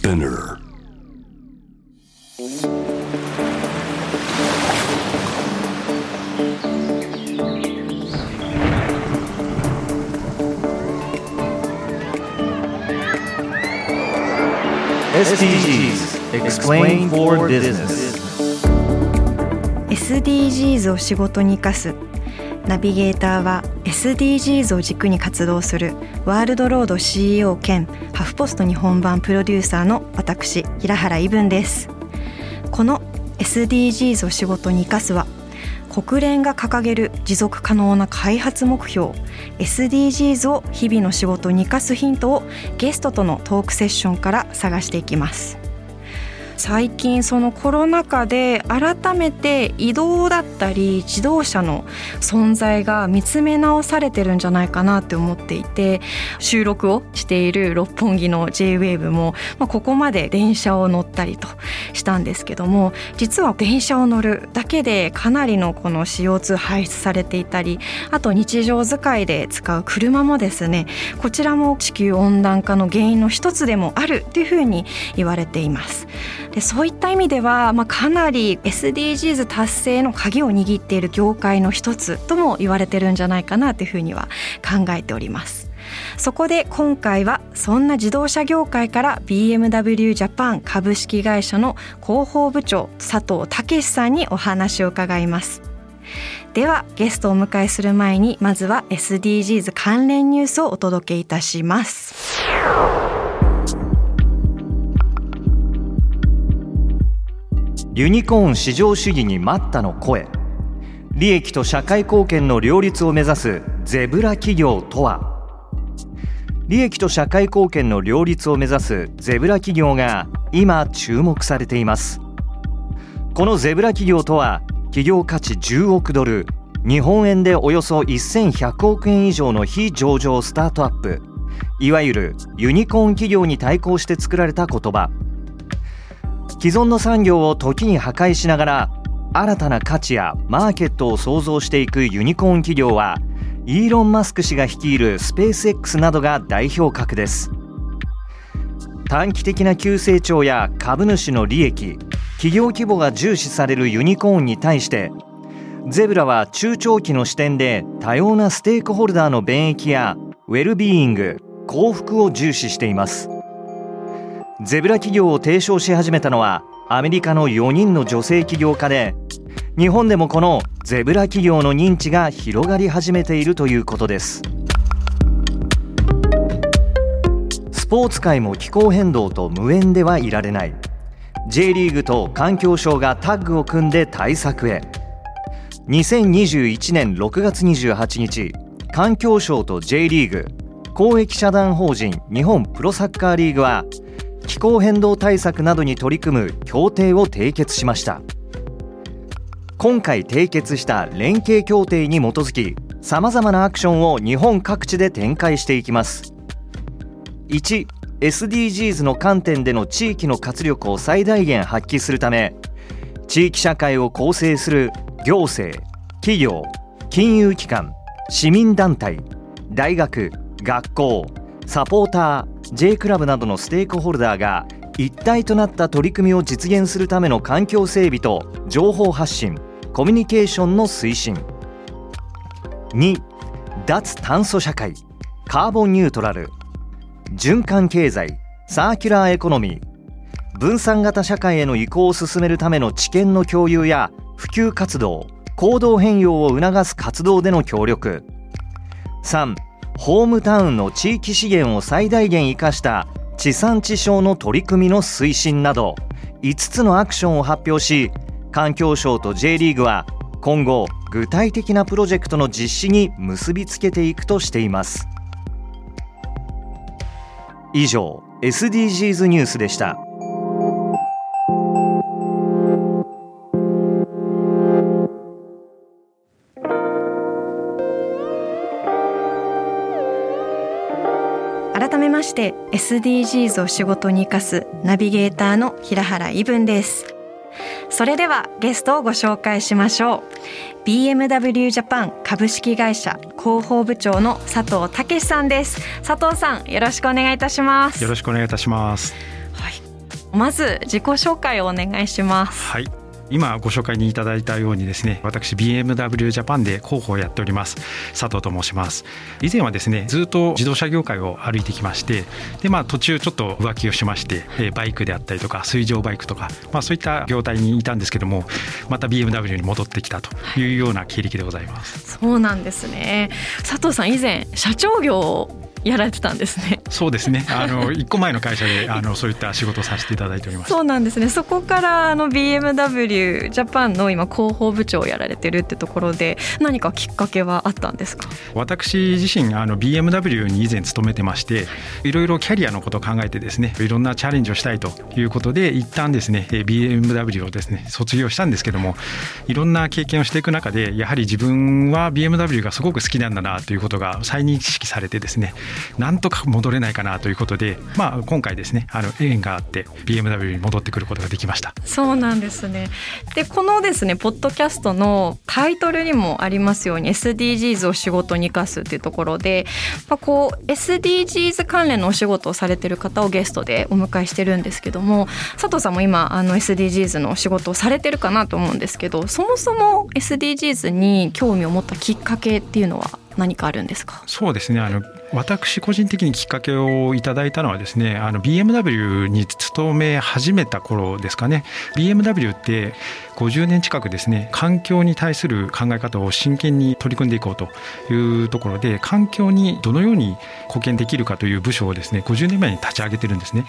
Spinner SDGs Explain for Business SDGs を仕事に生かすナビゲーターは SDGs を軸に活動するワールドロード CEO 兼ハフポスト日本版プロデューサーの私平原伊文です。この SDGs を仕事に生かすは国連が掲げる持続可能な開発目標 SDGs を日々の仕事に生かすヒントをゲストとのトークセッションから探していきます。最近そのコロナ禍で改めて移動だったり自動車の存在が見つめ直されてるんじゃないかなって思っていて収録をしている六本木の JWAVE も、ここまで電車を乗ったりとしたんですけども実は電車を乗るだけでかなりのこの CO2 排出されていたりあと日常使いで使う車もですねこちらも地球温暖化の原因の一つでもあるというふうに言われています。でそういった意味では、まあ、かなり SDGs 達成の鍵を握っている業界の一つとも言われてるんじゃないかなというふうには考えております。そこで今回はそんな自動車業界から BMW ジャパン株式会社の広報部長佐藤武さんにお話を伺いますではゲストをお迎えする前にまずは SDGs 関連ニュースをお届けいたしますユニコーン至上主義に待ったの声。利益と社会貢献の両立を目指すゼブラ企業とは。利益と社会貢献の両立を目指すゼブラ企業が今注目されています。このゼブラ企業とは企業価値10億ドル日本円でおよそ1100億円以上の非上場スタートアップ。いわゆるユニコーン企業に対抗して作られた言葉。既存の産業を時に破壊しながら新たな価値やマーケットを創造していくユニコーン企業はイーロン・マスク氏が率いるスペース X などが代表格です。短期的な急成長や株主の利益企業規模が重視されるユニコーンに対してゼブラは中長期の視点で多様なステークホルダーの便益やウェルビーイング幸福を重視しています。ゼブラ企業を提唱し始めたのはアメリカの4人の女性起業家で日本でもこのゼブラ企業の認知が広がり始めているということです。スポーツ界も気候変動と無縁ではいられない。J リーグと環境省がタッグを組んで対策へ。2021年6月28日環境省と J リーグ公益社団法人日本プロサッカーリーグは気候変動対策などに取り組む協定を締結しました。今回締結した連携協定に基づきさまざまなアクションを日本各地で展開していきます。1SDGs の観点での地域の活力を最大限発揮するため地域社会を構成する行政企業金融機関市民団体大学学校サポーター J クラブなどのステークホルダーが一体となった取り組みを実現するための環境整備と情報発信コミュニケーションの推進。2脱炭素社会カーボンニュートラル。循環経済サーキュラーエコノミー。分散型社会への移行を進めるための知見の共有や普及活動行動変容を促す活動での協力。3ホームタウンの地域資源を最大限生かした地産地消の取り組みの推進など5つのアクションを発表し環境省と J リーグは今後具体的なプロジェクトの実施に結びつけていくとしています以上 SDGs ニュースでした。まして SDGs を仕事に生かすナビゲーターの平原伊文です。それではゲストをご紹介しましょう。BMW ジャパン株式会社広報部長の佐藤武さんです。佐藤さんよろしくお願いいたします。よろしくお願いいたします。はい。まず自己紹介をお願いします。はい今ご紹介にいただいたようにですね私 BMW ジャパンで広報をやっております佐藤と申します。以前はですねずっと自動車業界を歩いてきましてでまあ途中ちょっと浮気をしましてバイクであったりとか水上バイクとかまあそういった業態にいたんですけどもまた BMW に戻ってきたというような経歴でございます、そうなんですね。佐藤さん以前社長業をやられてたんですね。そうですね。あの一個前の会社であのそういった仕事をさせていただいております。そうなんですね。そこからあの BMW ジャパンの今広報部長をやられてるってところで何かきっかけはあったんですか？私自身あの BMW に以前勤めてまして、いろいろキャリアのことを考えてですね、いろんなチャレンジをしたいということで一旦ですね BMW をですね卒業したんですけども、いろんな経験をしていく中でやはり自分は BMW がすごく好きなんだなということが再認識されてですね。なんとか戻れないかなということで、まあ、今回ですねあの縁があって BMW に戻ってくることができました。そうなんですね。でこのですねポッドキャストのタイトルにもありますように SDGs を仕事に生かすっていうところで、まあ、こう SDGs 関連のお仕事をされてる方をゲストでお迎えしてるんですけども佐藤さんも今あの SDGs のお仕事をされてるかなと思うんですけどそもそも SDGs に興味を持ったきっかけっていうのは何かあるんですか？そうですね。あの私個人的にきっかけをいただいたのはですねあの BMW に勤め始めた頃ですかね BMW って50年近くですね環境に対する考え方を真剣に取り組んでいこうというところで環境にどのように貢献できるかという部署をですね50年前に立ち上げてるんですね。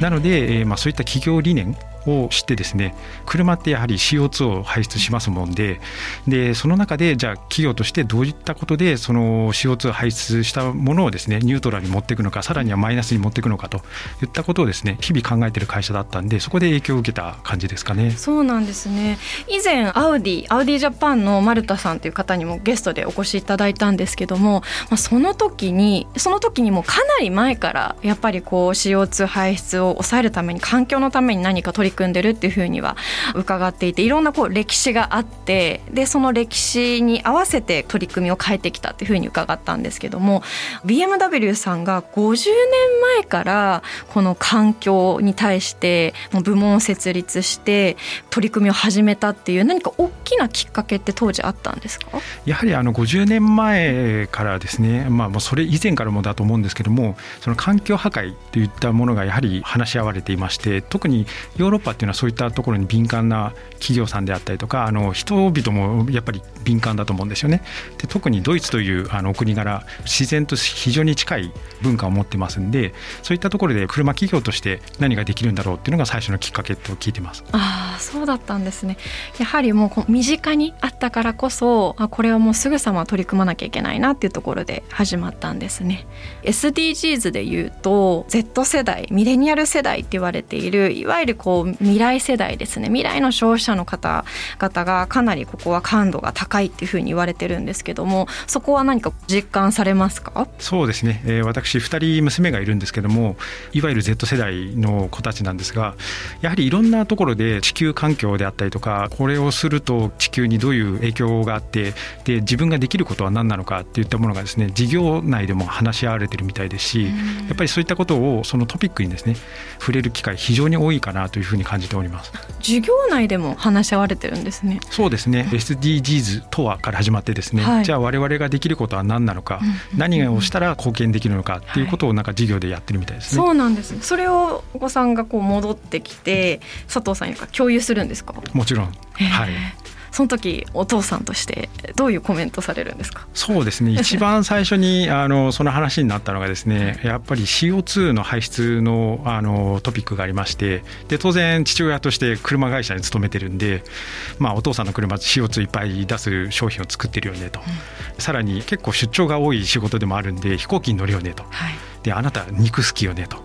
なので、えー、まあ、そういった企業理念を知ってですね車ってやはり CO2 を排出しますもんででその中でじゃあ企業としてどういったことでその CO2 を排出したものものをですねニュートラルに持っていくのかさらにはマイナスに持っていくのかといったことをですね日々考えてる会社だったんでそこで影響を受けた感じですかね。そうなんですね以前アウディアウディジャパンの丸田さんという方にもゲストでお越しいただいたんですけども、まあ、その時にその時にもかなり前からやっぱりこう CO2 排出を抑えるために環境のために何か取り組んでるっていうふうには伺っていていろんなこう歴史があってでその歴史に合わせて取り組みを変えてきたっていうふうに伺ったんですけども BMW さんが50年前からこの環境に対して部門を設立して取り組みを始めたっていう何か大きなきっかけって当時あったんですか？やはりあの50年前からですね、まあ、もうそれ以前からもだと思うんですけどもその環境破壊といったものがやはり話し合われていまして特にヨーロッパっていうのはそういったところに敏感な企業さんであったりとかあの人々もやっぱり敏感だと思うんですよね。で特にドイツというあの国柄自然と非常に近い文化を持ってますんでそういったところで車企業として何ができるんだろうっていうのが最初のきっかけと聞いてます。ああそうだったんですね。やはりもう身近にあったからこそあこれはもうすぐさま取り組まなきゃいけないなっていうところで始まったんですね。SDGs でいうと Z 世代ミレニアル世代って言われているいわゆるこう未来世代ですね未来の消費者の方々がかなりここは感度が高いっていうふうに言われてるんですけどもそこは何か実感されますか？そうですね、えー、私2人娘がいるんですけどもいわゆる Z 世代の子たちなんですがやはりいろんなところで地球環境であったりとかこれをすると地球にどういう影響があってで自分ができることは何なのかっていったものがですね事業内でも話し合われてるみたいですしやっぱりそういったことをそのトピックにですね触れる機会非常に多いかなというふうに感じております。授業内でも話し合われてるんですね。そうですね。SDGs とはから始まってですね、はい、じゃあ我々ができることは何なのか、うん、何をしたら貢献できるのかっていうことをなん。か授業でやってるみたいですね、はい、そうなんです。それをお子さんがこう戻ってきて佐藤さんに共有するんですか？もちろん。はいその時お父さんとしてどういうコメントされるんですか？そうですね。一番最初にあのその話になったのがですねやっぱり CO2 の排出のあのトピックがありましてで当然父親として車会社に勤めてるんで、まあ、お父さんの車 CO2 いっぱい出す商品を作ってるよねと、うん、さらに結構出張が多い仕事でもあるんで飛行機に乗るよねと、はい、であなた肉好きよねと。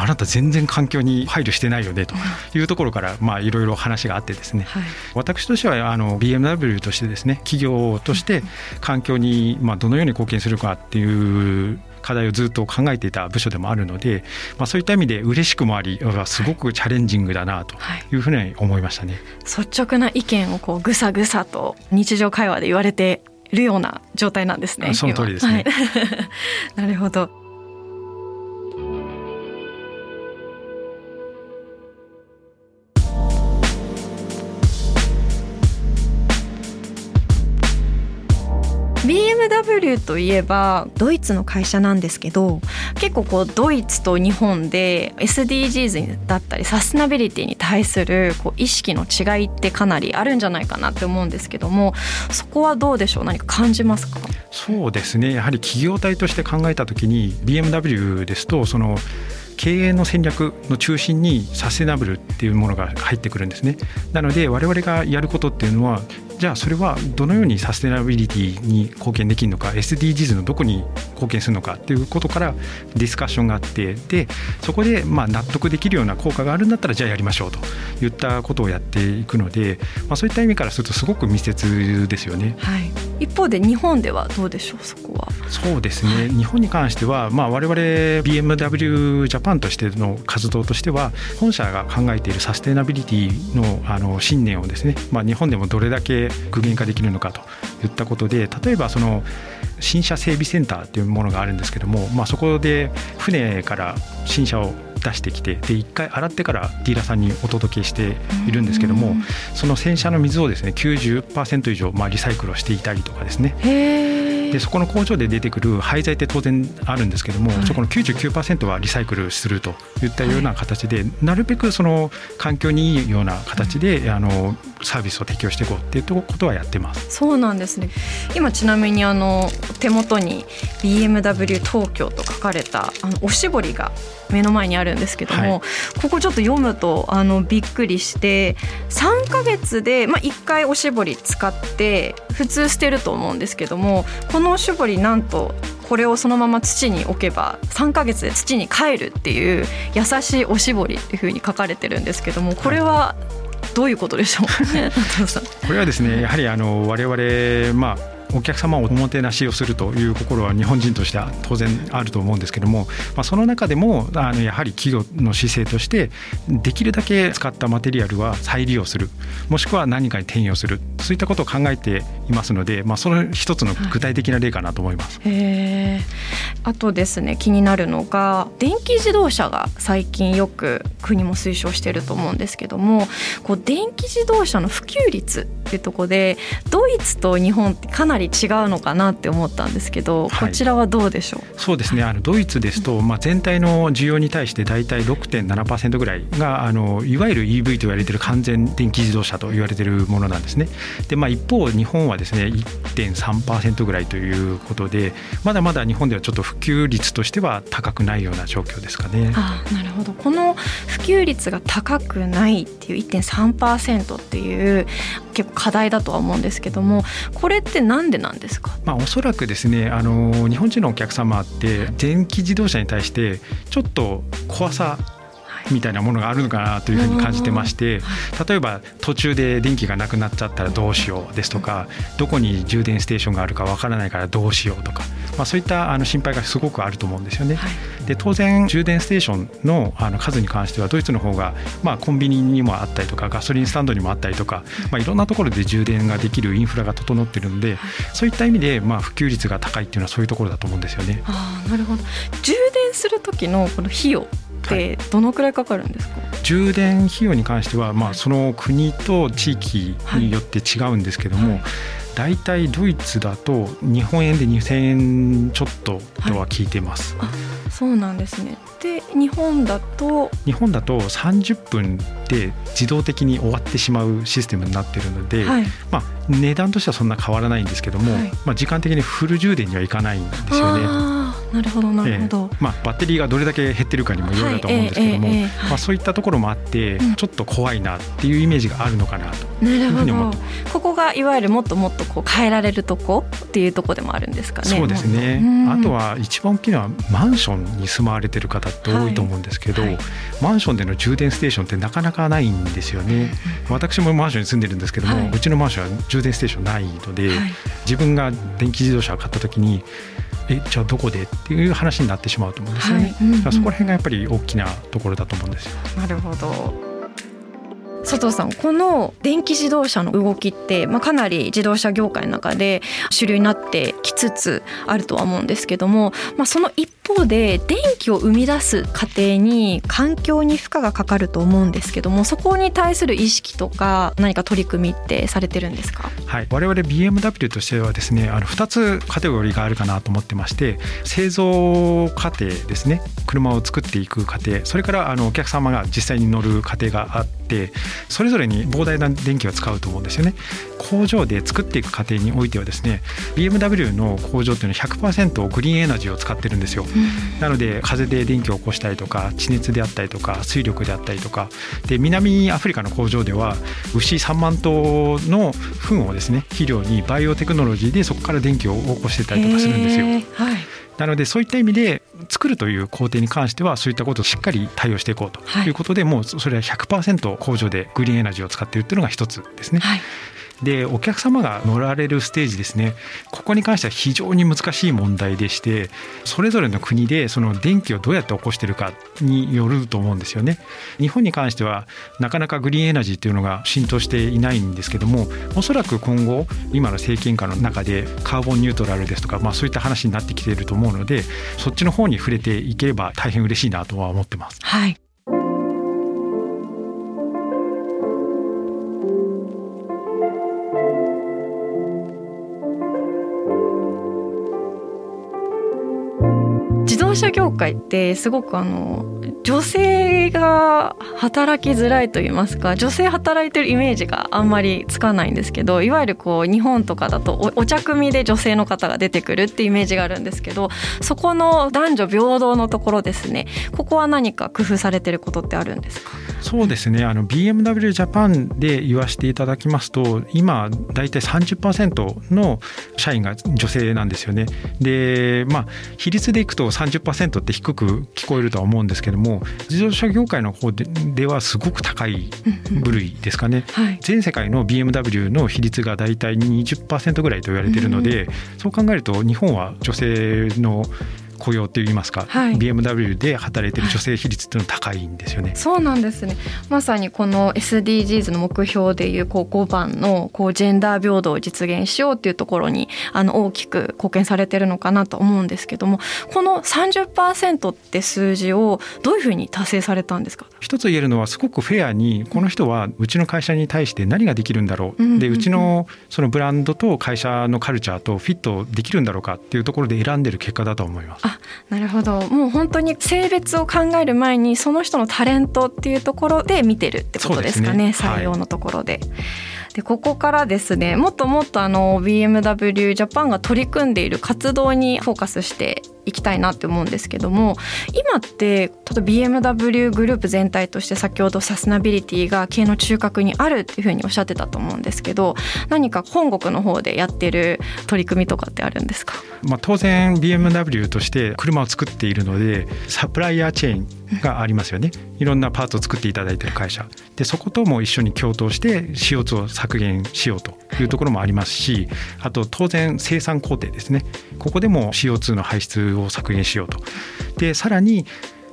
あなた全然環境に配慮してないよねというところからまあいろいろ話があってですね、はい、私としてはあの BMW としてですね企業として環境にまあどのように貢献するかっていう課題をずっと考えていた部署でもあるので、まあ、そういった意味で嬉しくもありすごくチャレンジングだなとい。うふうに思いましたね、はい、率直な意見をこうぐさぐさと日常会話で言われているような状態なんですね。その通りですね、はい、なるほど BMW といえばドイツの会社なんですけど結構こうドイツと日本で SDGs だったりサステナビリティに対するこう意識の違いってかなりあるんじゃないかなって思うんですけどもそこはどうでしょう？何か感じますか？そうですね。やはり企業体として考えた時に BMW ですとその経営の戦略の中心にサステナブルっていうものが入ってくるんですね。なので我々がやることっていうのはじゃあそれはどのようにサステナビリティに貢献できるのか SDGs のどこに貢献するのかっていうことからディスカッションがあってでそこでまあ納得できるような効果があるんだったらじゃあやりましょうといったことをやっていくので、まあ、そういった意味からするとすごく密接ですよね。はい、一方で日本ではどうでしょうそこは？そうですね、はい、日本に関しては、まあ、我々 BMW ジャパンとしての活動としては本社が考えているサステナビリティのあの信念をですね、まあ、日本でもどれだけ具現化できるのかといったことで例えばその新車整備センターというものがあるんですけども、まあ、そこで船から新車を出してきてで1回洗ってからディーラーさんにお届けしているんですけどもその洗車の水をですね90%以上まあリサイクルをしていたりとかですね。でそこの工場で出てくる廃材って当然あるんですけども、はい、そこの99%はリサイクルするといったような形で、はい、なるべくその環境にいいような形で、あのサービスを提供していこうっていうことはやってます。そうなんですね。今ちなみにあの手元に BMW 東京と書かれたあのおしぼりが目の前にあるんですけども、はい、ここちょっと読むとあのびっくりして3か月で、まあ、1回おしぼり使って普通捨てると思うんですけどもこのおしぼりなんとこれをそのまま土に置けば3か月で土に帰るっていう優しいおしぼりっていうふうに書かれてるんですけどもこれはどういうことでしょう？これはですねやはりあの我々まあお客様をおもてなしをするという心は日本人としては当然あると思うんですけども、まあ、その中でもあのやはり企業の姿勢としてできるだけ使ったマテリアルは再利用するもしくは何かに転用するそういったことを考えていますので、まあ、その一つの具体的な例かなと思います。はい、あとですね気になるのが電気自動車が最近よく国も推奨していると思うんですけどもこう電気自動車の普及率っていうところでドイツと日本ってかなり違うのかなって思ったんですけど、こちらはどうでしょう？そうですねあのドイツですと、まあ、全体の需要に対して大体6.7%ぐらいがあのいわゆる EV と言われている完全電気自動車と言われているものなんですね。でまあ、一方日本はですね1.3%ぐらいということでまだまだ日本ではちょっと普及率としては高くないような状況ですかね。あなるほどこの普及率が高くないっていう1.3%っていう結構課題だとは思うんですけどもこれってなんでなんですか、まあ、おそらくですねあの日本人のお客様って電気自動車に対してちょっと怖さみたいなものがあるのかなというふうに感じてまして例えば途中で電気がなくなっちゃったらどうしようですとかどこに充電ステーションがあるかわからないからどうしようとか、まあ、そういったあの心配がすごくあると思うんですよね。で当然充電ステーションのあの数に関してはドイツの方がまあコンビニにもあったりとかガソリンスタンドにもあったりとか、まあ、いろんなところで充電ができるインフラが整ってるんでそういった意味でまあ普及率が高いっていうのはそういうところだと思うんですよね。あなるほど充電する時のこの費用ってどのくらいかかるんですか、はい、充電費用に関しては、まあ、その国と地域によって違うんですけども、はい。大体ドイツだと日本円で2000円ちょっととは聞いてます。はい、そうなんですね。で日本だと？日本だと30分で自動的に終わってしまうシステムになってるので、はい、まあ、値段としてはそんな変わらないんですけども、はい、まあ、時間的にフル充電にはいかないんですよね。なるほどなるほど、えー、まあ、バッテリーがどれだけ減ってるかにもよると思うんですけども、まあ、そういったところもあって、ちょっと怖いなっていうイメージがあるのかなというふうに思ってここがいわゆるもっともっとこう変えられるとこっていうとこでもあるんですかね。そうですね、あとは一番大きいのはマンションに住まわれてる方って多いと思うんですけど、はい。はい、マンションでの充電ステーションってなかなかないんですよね。私もマンションに住んでるんですけども、はい、うちのマンションは充電ステーションないので、自分が電気自動車を買った時にえじゃあどこでっていう話になってしまうと思うんですよね、はい。うんうん、そこら辺がやっぱり大きなところだと思うんですよ。なるほど佐藤さんこの電気自動車の動きって、まあ、かなり自動車業界の中で主流になってきつつあるとは思うんですけども、まあ、その一方で電気を生み出す過程に環境に負荷がかかると思うんですけどもそこに対する意識とか何か取り組みってされてるんですか、はい、我々 BMW としてはですねあの2つカテゴリーがあるかなと思ってまして製造過程ですね。車を作っていく過程。それからあのお客様が実際に乗る過程があってそれぞれに膨大な電気を使うと思うんですよね。工場で作っていく過程においてはですね BMW の工場っていうのは100%グリーンエナジーを使ってるんですよ、うん、なので風で電気を起こしたりとか地熱であったりとか水力であったりとか。で南アフリカの工場では牛3万頭の糞をですね肥料にバイオテクノロジーでそこから電気を起こしてたりとかするんですよ。はいなのでそういった意味で作るという工程に関してはそういったことをしっかり対応していこうということで、はい、もうそれは100%工場でグリーンエナジーを使っているというのが一つですね。はいでお客様が乗られるステージですね。ここに関しては非常に難しい問題でしてそれぞれの国でその電気をどうやって起こしてるかによると思うんですよね。日本に関してはなかなかグリーンエナジーっていうのが浸透していないんですけどもおそらく今後今の政権下の中でカーボンニュートラルですとか、まあ、そういった話になってきていると思うのでそっちの方に触れていければ大変嬉しいなとは思ってます。はい。車業界ってすごくあの女性が働きづらいと言いますか女性働いてるイメージがあんまりつかないんですけどいわゆるこう日本とかだとお茶組で女性の方が出てくるってイメージがあるんですけどそこの男女平等のところですね。ここは何か工夫されてることってあるんですか？そうですね。あの BMW ジャパンで言わせていただきますと今大体30%の社員が女性なんですよね。でまあ比率でいくと30%って低く聞こえるとは思うんですけども自動車業界の方でではすごく高い部類ですかね、はい、全世界の BMW の比率が大体20%ぐらいと言われているので、うん、そう考えると日本は女性の雇用といいますか、はい、BMW で働いてる女性比率っていうのは高いんですよね、はい、そうなんですね。まさにこの SDGs の目標でいうこう5番のこうジェンダー平等を実現しようっていうところにあの大きく貢献されてるのかなと思うんですけどもこの30%って数字をどういうふうに達成されたんですか？一つ言えるのはすごくフェアにこの人はうちの会社に対して何ができるんだろう、うんうんうん、でうちのそのブランドと会社のカルチャーとフィットできるんだろうかっていうところで選んでる結果だと思います。あなるほど。もう本当に性別を考える前にその人のタレントっていうところで見てるってことですかね、ね、採用のところで。はいでここからですねもっともっとあの BMW ジャパンが取り組んでいる活動にフォーカスしていきたいなって思うんですけども今ってちょっと BMW グループ全体として先ほどサスナビリティが経営の中核にあるっていうふうにおっしゃってたと思うんですけど何か本国の方でやってる取り組みとかってあるんですか、まあ、当然 BMW として車を作っているのでサプライヤーチェーンがありますよね。いろんなパーツを作っていただいてる会社。でそことも一緒に共闘して CO2 を削減しようというところもありますしあと当然生産工程ですね。ここでも CO2 の排出を削減しようと。でさらに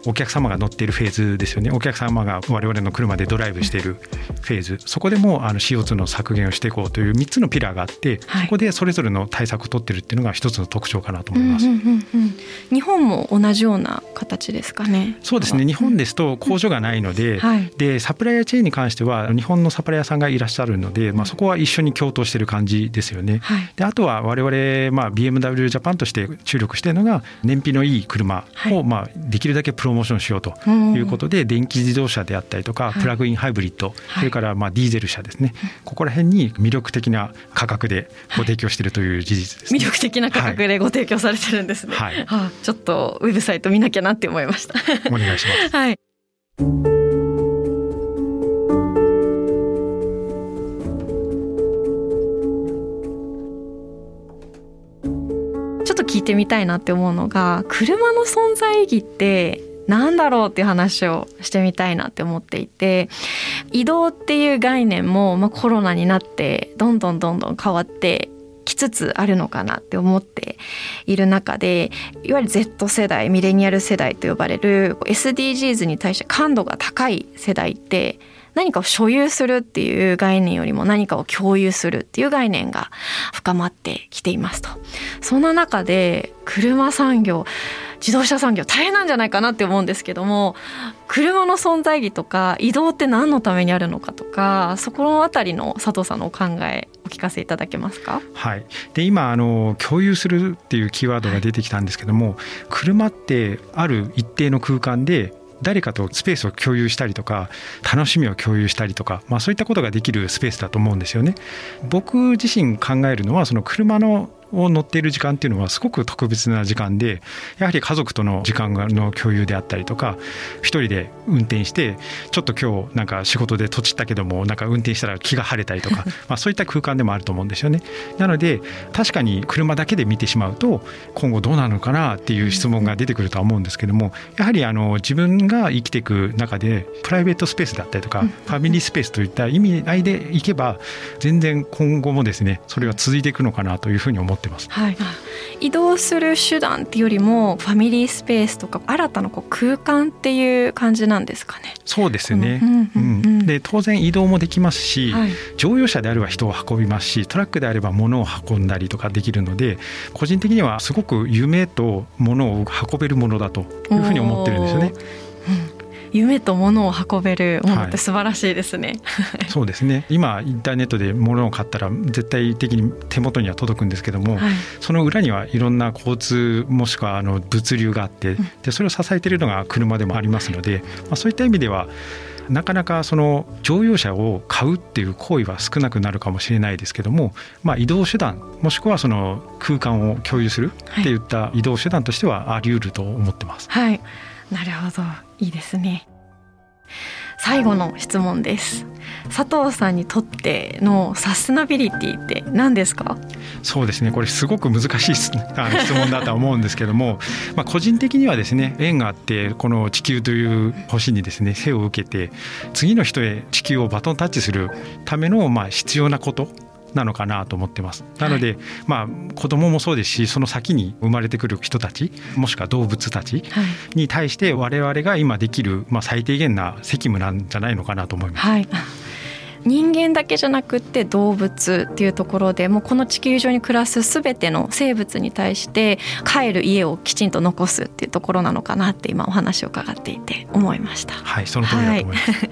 お客様が乗っているフェーズですよね。お客様が我々の車でドライブしているフェーズ。そこでもあの CO2 の削減をしていこうという3つのピラーがあって、はい、そこでそれぞれの対策を取ってるっていうのが一つの特徴かなと思います、うんうんうんうん、日本も同じような形ですかね。そうですね。日本ですと工場がないのでうんはい、でサプライヤーチェーンに関しては日本のサプライヤーさんがいらっしゃるので、まあ、そこは一緒に共闘している感じですよね、はい、であとは我々、まあ、BMW ジャパンとして注力しているのが燃費のいい車を、まあ、できるだけプロモーションしようということで、電気自動車であったりとか、プラグインハイブリッド、それからまあディーゼル車ですね、ここら辺に魅力的な価格でご提供しているという事実です、ね、魅力的な価格でご提供されてるんですね。はい、はあ、ちょっとウェブサイト見なきゃなって思いました。お願いします。はい。ちょっと聞いてみたいなって思うのが車の存在意義ってなんだろうっていう話をしてみたいなって思っていて移動っていう概念も、まあ、コロナになってどんどんどんどん変わってきつつあるのかなって思っている中でいわゆる Z 世代ミレニアル世代と呼ばれる SDGs に対して感度が高い世代って何かを所有するっていう概念よりも何かを共有するっていう概念が深まってきていますと。そんな中で車産業自動車産業大変なんじゃないかなって思うんですけども車の存在意義とか移動って何のためにあるのかとかそこのあたりの佐藤さんのお考えお聞かせいただけますか？はい、で今あの共有するっていうキーワードが出てきたんですけども、はい、車ってある一定の空間で誰かとスペースを共有したりとか楽しみを共有したりとか、まあ、そういったことができるスペースだと思うんですよね。僕自身考えるのはその車のを乗っている時間っていうのはすごく特別な時間でやはり家族との時間の共有であったりとか一人で運転してちょっと今日なんか仕事でとちったけどもなんか運転したら気が晴れたりとか まあそういった空間でもあると思うんですよね。なので確かに車だけで見てしまうと今後どうなるのかなっていう質問が出てくるとは思うんですけどもやはりあの自分が生きていく中でプライベートスペースだったりとかファミリースペースといった意味合いでいけば全然今後もですねそれは続いていくのかなというふうに思ってってます、はい、移動する手段っていうよりもファミリースペースとか新たなこう空間っていう感じなんですかね。そうですね、うんで当然移動もできますし、はい、乗用車であれば人を運びますしトラックであれば物を運んだりとかできるので個人的にはすごく夢と物を運べるものだというふうに思ってるんですよね。夢と物を運べるものって素晴らしいですね、はい、そうですね。今インターネットで物を買ったら絶対的に手元には届くんですけども、はい、その裏にはいろんな交通もしくはあの物流があってでそれを支えているのが車でもありますので、まあ、そういった意味ではなかなかその乗用車を買うっていう行為は少なくなるかもしれないですけども、まあ、移動手段もしくはその空間を共有するっていった移動手段としてはあり得ると思ってます。はい、なるほどいいですね。最後の質問です。佐藤さんにとってのサステナビリティって何ですか？そうですね。これすごく難しい質問だとは思うんですけども。まあ個人的にはですね縁があってこの地球という星にですね背を受けて次の人へ地球をバトンタッチするためのまあ必要なことなのかなと思ってます。なので、はい、まあ子供もそうですしその先に生まれてくる人たちもしくは動物たちに対して我々が今できる、まあ、最低限な責務なんじゃないのかなと思います。はい人間だけじゃなくって動物っていうところでもうこの地球上に暮らす全ての生物に対して帰る家をきちんと残すっていうところなのかなって今お話を伺っていて思いました。はいその通りだと思います、はい、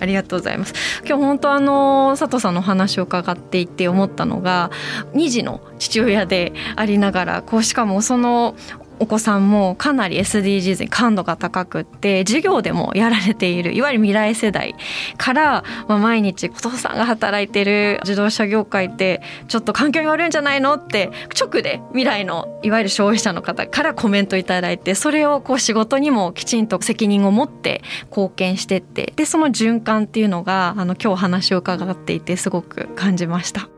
ありがとうございます。今日本当あの佐藤さんのお話を伺っていて思ったのが2児の父親でありながらこうしかもそのお子さんもかなり SDGs に感度が高くって授業でもやられているいわゆる未来世代から、まあ、毎日お父さんが働いてる自動車業界ってちょっと環境に悪いんじゃないの？って直で未来のいわゆる消費者の方からコメントいただいてそれをこう仕事にもきちんと責任を持って貢献してってでその循環っていうのがあの今日話を伺っていてすごく感じました。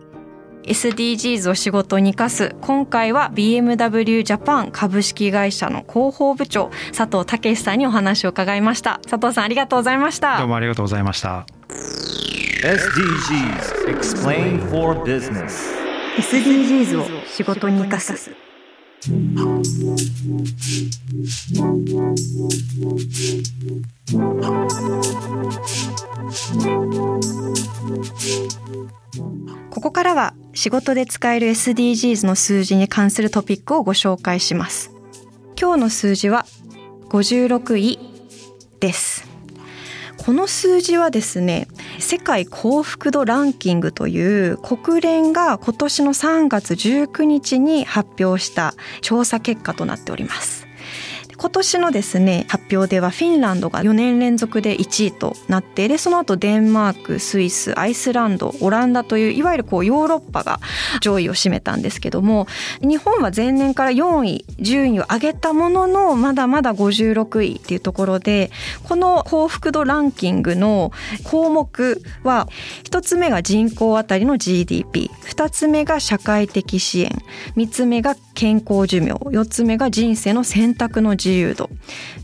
SDGs を仕事に生かす。今回は BMW ジャパン株式会社の広報部長佐藤武さんにお話を伺いました。佐藤さんありがとうございました。どうもありがとうございました。SDGs Explain for Business SDGs を仕事に生かすここからは仕事で使える SDGs の数字に関するトピックをご紹介します。今日の数字は56位です。この数字はですね、世界幸福度ランキングという国連が今年の3月19日に発表した調査結果となっております。今年のですね発表ではフィンランドが4年連続で1位となってでその後デンマークスイスアイスランドオランダといういわゆるこうヨーロッパが上位を占めたんですけども日本は前年から4位順位を上げたもののまだまだ56位っていうところでこの幸福度ランキングの項目は1つ目が人口あたりの GDP2 つ目が社会的支援3つ目が健康寿命4つ目が人生の選択の自由。由度。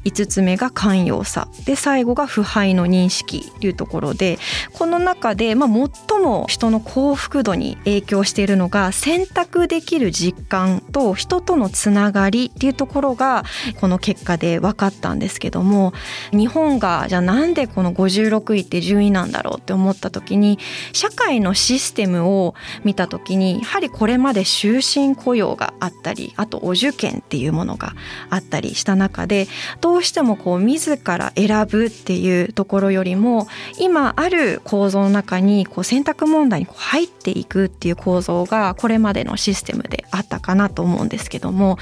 5つ目が寛容さ。で最後が腐敗の認識というところでこの中で、まあ、最も人の幸福度に影響しているのが選択できる実感と人とのつながりっていうところがこの結果で分かったんですけども日本がじゃあなんでこの56位って順位なんだろうって思った時に社会のシステムを見た時にやはりこれまで終身雇用があったりあとお受験っていうものがあったりした中でどうしてもこう自ら選ぶっていうところよりも今ある構造の中にこう選択問題にこう入っていくっていう構造がこれまでのシステムであったかなと思うんですけども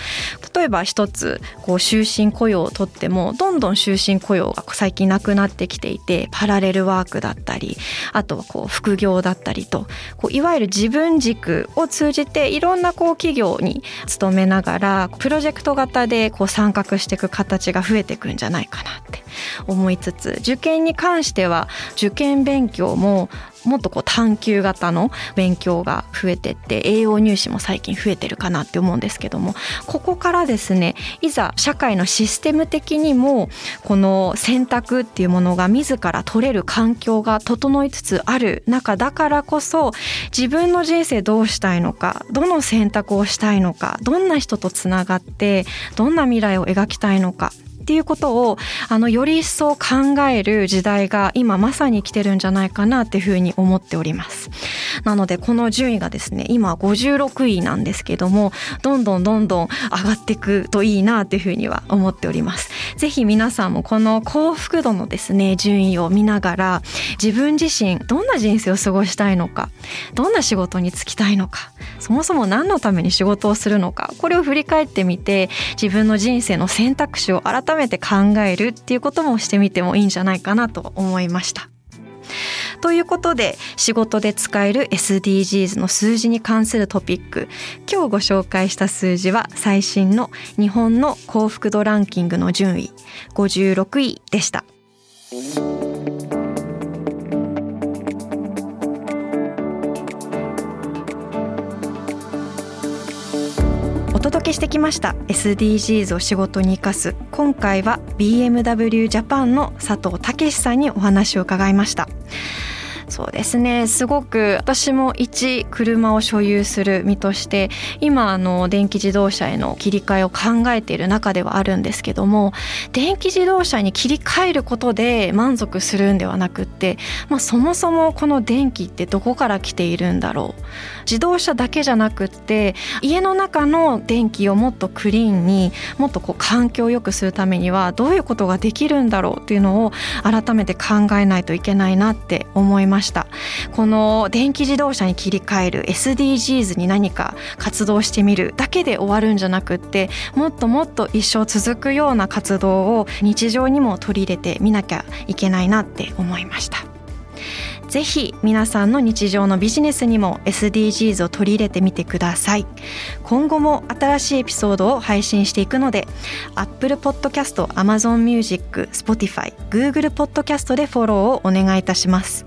例えば一つこう終身雇用をとってもどんどん終身雇用が最近なくなってきていてパラレルワークだったりあとはこう副業だったりとこういわゆる自分軸を通じていろんなこう企業に勤めながらプロジェクト型でこう参画していく形が増えていくんじゃないかなって思いつつ受験に関しては受験勉強ももっとこう探究型の勉強が増えてって栄養入試も最近増えてるかなって思うんですけどもここからですねいざ社会のシステム的にもこの選択っていうものが自ら取れる環境が整いつつある中だからこそ自分の人生どうしたいのかどの選択をしたいのかどんな人とつながってどんな未来を描きたいのかっていうことをあのより一層考える時代が今まさに来てるんじゃないかなっていうふうに思っております。なのでこの順位がですね今56位なんですけどもどんどんどんどん上がっていくといいなっていうふうには思っております。ぜひ皆さんもこの幸福度のですね順位を見ながら自分自身どんな人生を過ごしたいのかどんな仕事に就きたいのかそもそも何のために仕事をするのかこれを振り返ってみて自分の人生の選択肢を改めて考えるっていうこともしてみてもいいんじゃないかなと思いました。ということで仕事で使える SDGs の数字に関するトピック今日ご紹介した数字は最新の日本の幸福度ランキングの順位56位でした。けしてきました SDGs を仕事に生かす今回は BMW ジャパンの佐藤武さんにお話を伺いましたそうですね。すごく私も一車を所有する身として今あの電気自動車への切り替えを考えている中ではあるんですけども電気自動車に切り替えることで満足するんではなくって、まあ、そもそもこの電気ってどこから来ているんだろう。自動車だけじゃなくって家の中の電気をもっとクリーンにもっとこう環境を良くするためにはどういうことができるんだろうっていうのを改めて考えないといけないなって思いました。ましたこの電気自動車に切り替える SDGs に何か活動してみるだけで終わるんじゃなくってもっともっと一生続くような活動を日常にも取り入れてみなきゃいけないなって思いました。ぜひ皆さんの日常のビジネスにも SDGs を取り入れてみてください。今後も新しいエピソードを配信していくので Apple Podcast、Amazon Music、Spotify、Google Podcast でフォローをお願いいたします。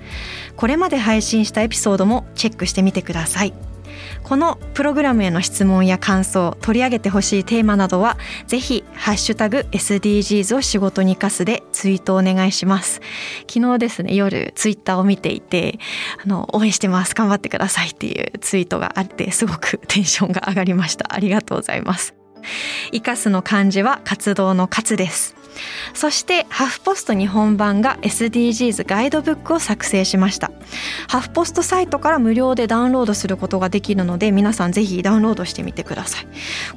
これまで配信したエピソードもチェックしてみてください。このプログラムへの質問や感想取り上げてほしいテーマなどはぜひハッシュタグ SDGs を仕事に生かすでツイートお願いします。昨日ですね夜ツイッターを見ていてあの応援してます。頑張ってくださいっていうツイートがあってすごく テンションが上がりました。ありがとうございます。生かすの漢字は活動の活です。そしてハフポスト日本版が SDGs ガイドブックを作成しました。ハフポストサイトから無料でダウンロードすることができるので皆さんぜひダウンロードしてみてください。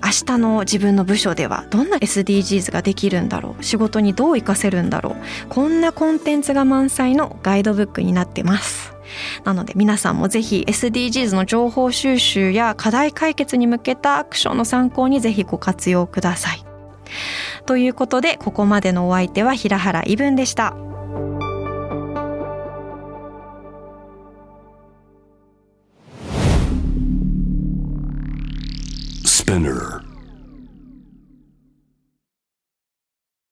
明日の自分の部署ではどんな SDGs ができるんだろう。仕事にどう活かせるんだろう。こんなコンテンツが満載のガイドブックになってます。なので皆さんもぜひ SDGs の情報収集や課題解決に向けたアクションの参考にぜひご活用ください。ということでここまでのお相手は平原イブンでした。Spinner